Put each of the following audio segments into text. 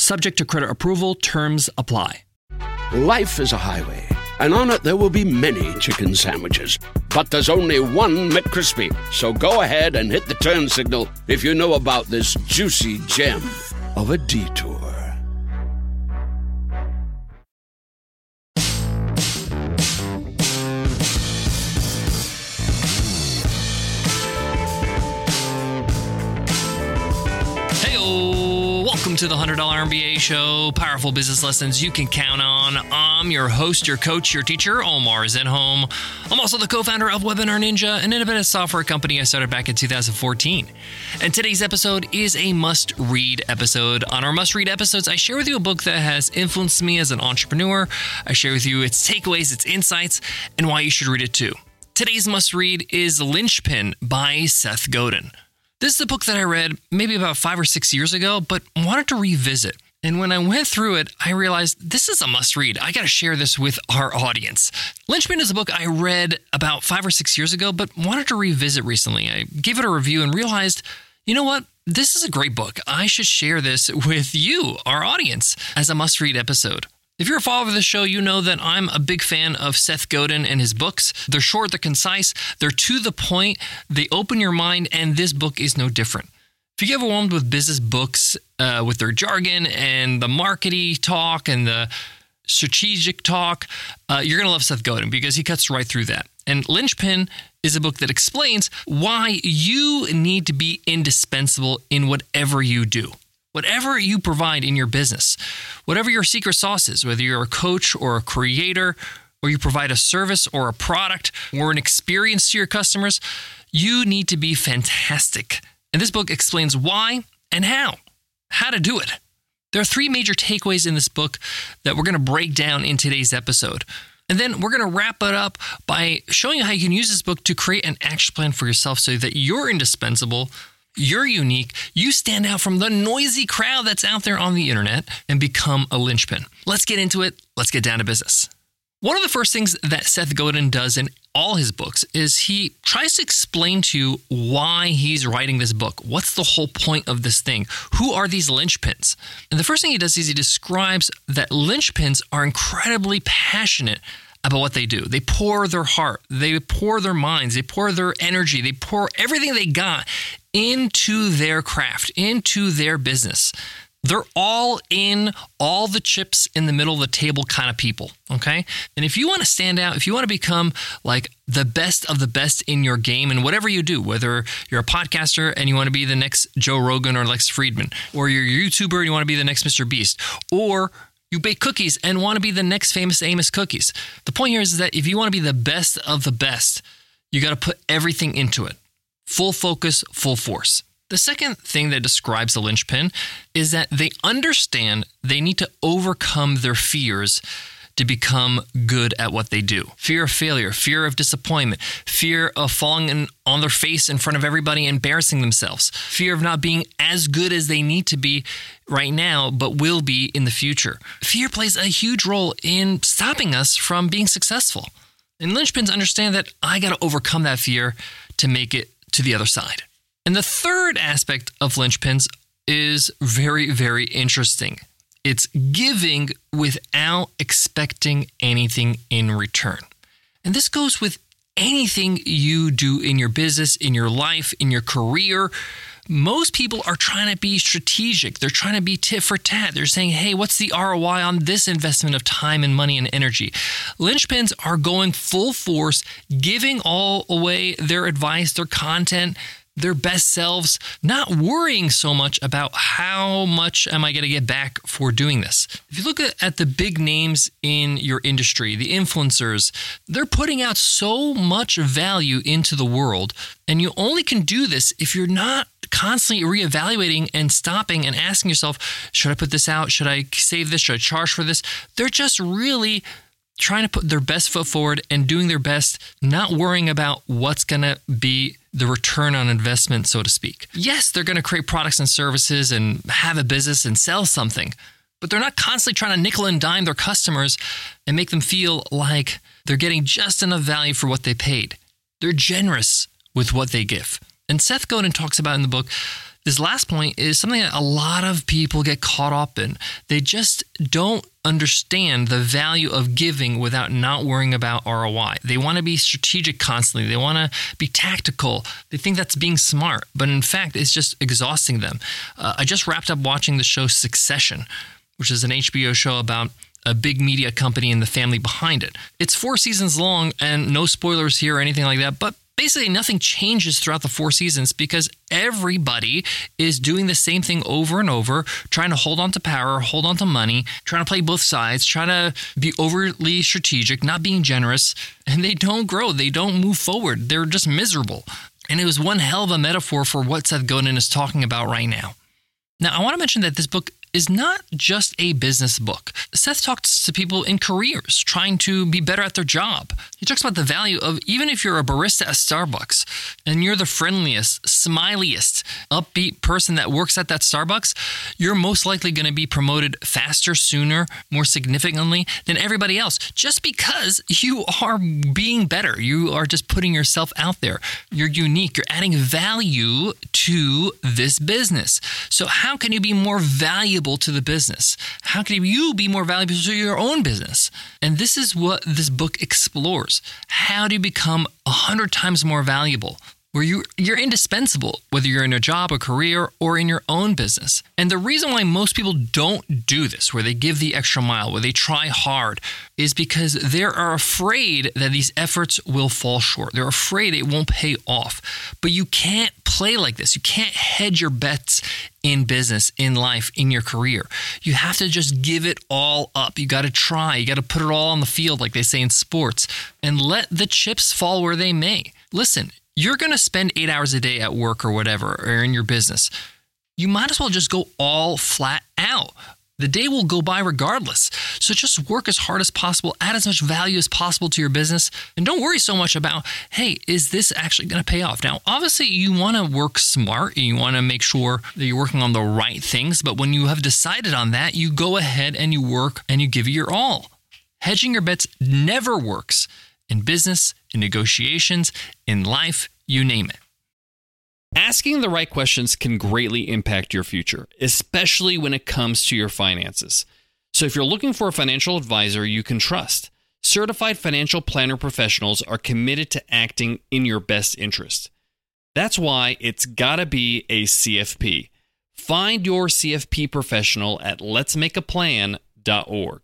Subject to credit approval, terms apply. Life is a highway, and on it there will be many chicken sandwiches. But there's only one McCrispy. So go ahead and hit the turn signal if you know about this juicy gem of a detour. To the $100 MBA show. Powerful business lessons you can count on. I'm your host, your coach, your teacher, Omar Zenhom. I'm also the co founder of Webinar Ninja, an independent software company I started back in 2014. And today's episode is a must read episode. On our must read episodes, I share with you a book that has influenced me as an entrepreneur. I share with you its takeaways, its insights, and why you should read it too. Today's must read is Linchpin by Seth Godin. This is a book that I read maybe about five or six years ago, but wanted to revisit. And when I went through it, I realized this is a must read. I got to share this with our audience. Linchpin is a book I read about five or six years ago, but wanted to revisit recently. I gave it a review and realized, you know what? This is a great book. I should share this with you, our audience, as a must read episode. If you're a follower of the show, you know that I'm a big fan of Seth Godin and his books. They're short, they're concise, they're to the point, they open your mind, and this book is no different. If you get overwhelmed with business books, uh, with their jargon and the markety talk and the strategic talk, uh, you're going to love Seth Godin because he cuts right through that. And Linchpin is a book that explains why you need to be indispensable in whatever you do. Whatever you provide in your business, whatever your secret sauce is, whether you're a coach or a creator, or you provide a service or a product or an experience to your customers, you need to be fantastic. And this book explains why and how, how to do it. There are three major takeaways in this book that we're going to break down in today's episode. And then we're going to wrap it up by showing you how you can use this book to create an action plan for yourself so that you're indispensable you're unique. You stand out from the noisy crowd that's out there on the internet and become a linchpin. Let's get into it. Let's get down to business. One of the first things that Seth Godin does in all his books is he tries to explain to you why he's writing this book. What's the whole point of this thing? Who are these linchpins? And the first thing he does is he describes that linchpins are incredibly passionate about what they do. They pour their heart, they pour their minds, they pour their energy, they pour everything they got into their craft, into their business. They're all in, all the chips in the middle of the table kind of people. Okay. And if you want to stand out, if you want to become like the best of the best in your game and whatever you do, whether you're a podcaster and you want to be the next Joe Rogan or Lex Fridman, or you're a YouTuber and you want to be the next Mr. Beast, or you bake cookies and want to be the next famous Amos Cookies. The point here is that if you want to be the best of the best, you got to put everything into it full focus, full force. The second thing that describes the linchpin is that they understand they need to overcome their fears to become good at what they do. Fear of failure, fear of disappointment, fear of falling in, on their face in front of everybody, embarrassing themselves, fear of not being as good as they need to be right now, but will be in the future. Fear plays a huge role in stopping us from being successful. And linchpins understand that I got to overcome that fear to make it to the other side. And the third aspect of linchpins is very, very interesting. It's giving without expecting anything in return. And this goes with anything you do in your business, in your life, in your career. Most people are trying to be strategic. They're trying to be tit for tat. They're saying, hey, what's the ROI on this investment of time and money and energy? Linchpins are going full force, giving all away their advice, their content, their best selves, not worrying so much about how much am I going to get back for doing this. If you look at, the big names in your industry, the influencers, they're putting out so much value into the world. And you only can do this if you're not constantly reevaluating and stopping and asking yourself, should I put this out? Should I save this? Should I charge for this? They're just really trying to put their best foot forward and doing their best, not worrying about what's going to be the return on investment, so to speak. Yes, they're going to create products and services and have a business and sell something, but they're not constantly trying to nickel and dime their customers and make them feel like they're getting just enough value for what they paid. They're generous with what they give. And Seth Godin talks about in the book this last point is something that a lot of people get caught up in. They just don't understand the value of giving without not worrying about ROI. They want to be strategic constantly. They want to be tactical. They think that's being smart, but in fact, it's just exhausting them. Uh, I just wrapped up watching the show Succession, which is an HBO show about a big media company and the family behind it. It's four seasons long and no spoilers here or anything like that, but basically nothing changes throughout the four seasons because everybody is doing the same thing over and over, trying to hold on to power, hold on to money, trying to play both sides, trying to be overly strategic, not being generous, and they don't grow, they don't move forward. They're just miserable. And it was one hell of a metaphor for what Seth Godin is talking about right now. Now, I want to mention that this book is not just a business book. Seth talks to people in careers trying to be better at their job. He talks about the value of even if you're a barista at Starbucks and you're the friendliest, smiliest, upbeat person that works at that Starbucks, you're most likely going to be promoted faster, sooner, more significantly than everybody else just because you are being better. You are just putting yourself out there. You're unique. You're adding value to this business. So, how can you be more valuable? Valuable to the business? How can you be more valuable to your own business? And this is what this book explores. How do you become a hundred times more valuable? Where you you're indispensable whether you're in a job a career or in your own business. And the reason why most people don't do this where they give the extra mile where they try hard is because they are afraid that these efforts will fall short. They're afraid it won't pay off. But you can't play like this. You can't hedge your bets in business in life in your career. You have to just give it all up. You got to try. You got to put it all on the field like they say in sports and let the chips fall where they may. Listen you're going to spend eight hours a day at work or whatever, or in your business. You might as well just go all flat out. The day will go by regardless. So just work as hard as possible, add as much value as possible to your business, and don't worry so much about, hey, is this actually going to pay off? Now, obviously, you want to work smart. and You want to make sure that you're working on the right things. But when you have decided on that, you go ahead and you work and you give it your all. Hedging your bets never works in business, in negotiations, in life, you name it. Asking the right questions can greatly impact your future, especially when it comes to your finances. So, if you're looking for a financial advisor you can trust, certified financial planner professionals are committed to acting in your best interest. That's why it's gotta be a CFP. Find your CFP professional at letsmakeaplan.org.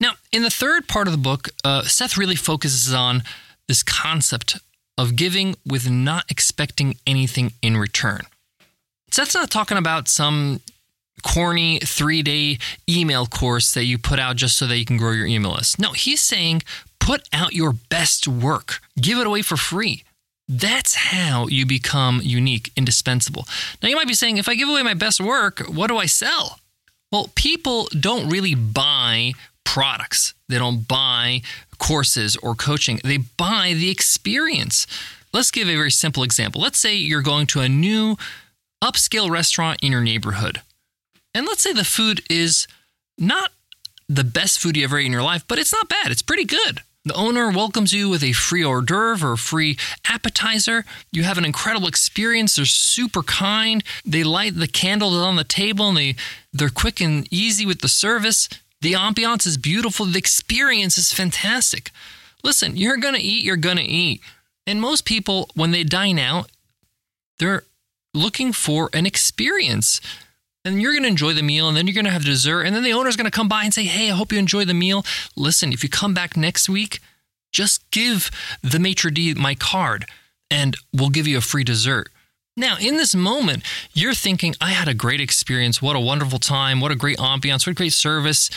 Now, in the third part of the book, uh, Seth really focuses on this concept of giving with not expecting anything in return. Seth's not talking about some corny three day email course that you put out just so that you can grow your email list. No, he's saying put out your best work, give it away for free. That's how you become unique, indispensable. Now, you might be saying, if I give away my best work, what do I sell? Well, people don't really buy products. They don't buy courses or coaching, they buy the experience. Let's give a very simple example. Let's say you're going to a new upscale restaurant in your neighborhood. And let's say the food is not the best food you ever ate in your life, but it's not bad. It's pretty good. The owner welcomes you with a free hors d'oeuvre or free appetizer. You have an incredible experience. They're super kind. They light the candles on the table and they, they're quick and easy with the service. The ambiance is beautiful. The experience is fantastic. Listen, you're going to eat, you're going to eat. And most people, when they dine out, they're looking for an experience. And you're going to enjoy the meal, and then you're going to have dessert. And then the owner's going to come by and say, Hey, I hope you enjoy the meal. Listen, if you come back next week, just give the maitre d' my card, and we'll give you a free dessert. Now, in this moment, you're thinking, I had a great experience. What a wonderful time. What a great ambiance. What a great service.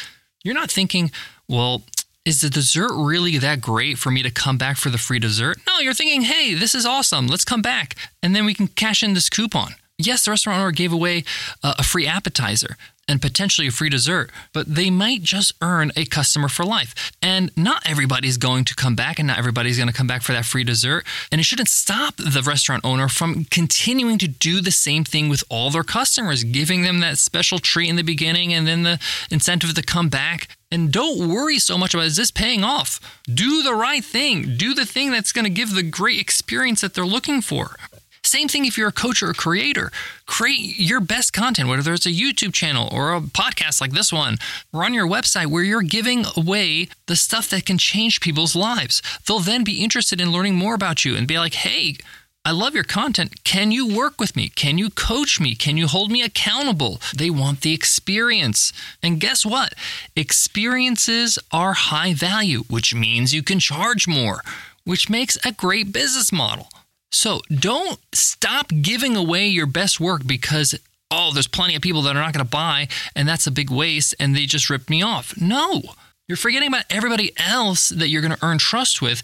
You're not thinking, well, is the dessert really that great for me to come back for the free dessert? No, you're thinking, hey, this is awesome. Let's come back. And then we can cash in this coupon. Yes, the restaurant owner gave away a free appetizer and potentially a free dessert, but they might just earn a customer for life. And not everybody's going to come back, and not everybody's going to come back for that free dessert. And it shouldn't stop the restaurant owner from continuing to do the same thing with all their customers, giving them that special treat in the beginning and then the incentive to come back. And don't worry so much about is this paying off? Do the right thing. Do the thing that's going to give the great experience that they're looking for. Same thing if you're a coach or a creator. Create your best content, whether it's a YouTube channel or a podcast like this one, or on your website where you're giving away the stuff that can change people's lives. They'll then be interested in learning more about you and be like, hey, I love your content. Can you work with me? Can you coach me? Can you hold me accountable? They want the experience. And guess what? Experiences are high value, which means you can charge more, which makes a great business model. So don't stop giving away your best work because, oh, there's plenty of people that are not going to buy and that's a big waste and they just ripped me off. No, you're forgetting about everybody else that you're going to earn trust with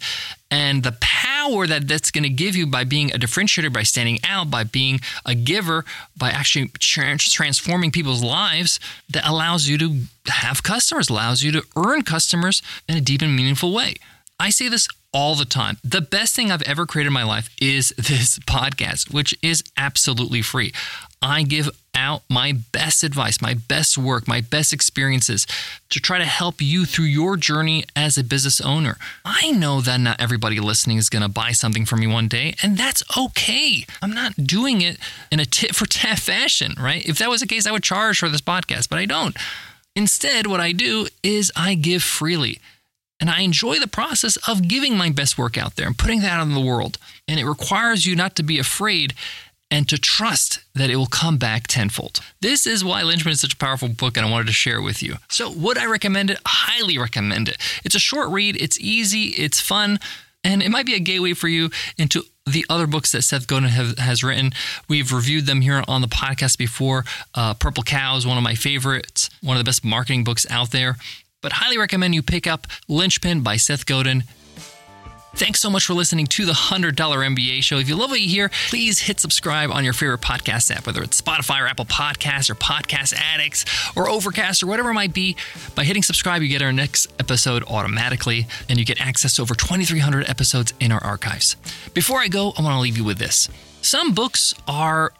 and the power that that's going to give you by being a differentiator, by standing out, by being a giver, by actually transforming people's lives that allows you to have customers, allows you to earn customers in a deep and meaningful way. I say this all the time. The best thing I've ever created in my life is this podcast, which is absolutely free. I give out my best advice, my best work, my best experiences to try to help you through your journey as a business owner. I know that not everybody listening is going to buy something from me one day, and that's okay. I'm not doing it in a tit for tat fashion, right? If that was the case, I would charge for this podcast, but I don't. Instead, what I do is I give freely. And I enjoy the process of giving my best work out there and putting that out in the world. And it requires you not to be afraid and to trust that it will come back tenfold. This is why Linchpin is such a powerful book, and I wanted to share it with you. So, would I recommend it? Highly recommend it. It's a short read, it's easy, it's fun, and it might be a gateway for you into the other books that Seth Godin have, has written. We've reviewed them here on the podcast before. Uh, Purple Cow is one of my favorites, one of the best marketing books out there but highly recommend you pick up Linchpin by Seth Godin. Thanks so much for listening to the $100 MBA show. If you love what you hear, please hit subscribe on your favorite podcast app, whether it's Spotify or Apple Podcasts or Podcast Addicts or Overcast or whatever it might be. By hitting subscribe, you get our next episode automatically and you get access to over 2,300 episodes in our archives. Before I go, I want to leave you with this. Some books are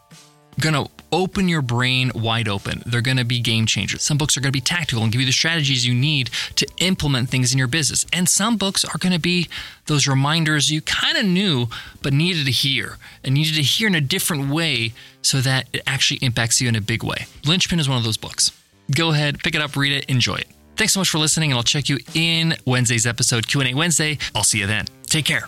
going to open your brain wide open. They're going to be game changers. Some books are going to be tactical and give you the strategies you need to implement things in your business. And some books are going to be those reminders you kind of knew but needed to hear and needed to hear in a different way so that it actually impacts you in a big way. Linchpin is one of those books. Go ahead, pick it up, read it, enjoy it. Thanks so much for listening, and I'll check you in Wednesday's episode, Q&A Wednesday. I'll see you then. Take care.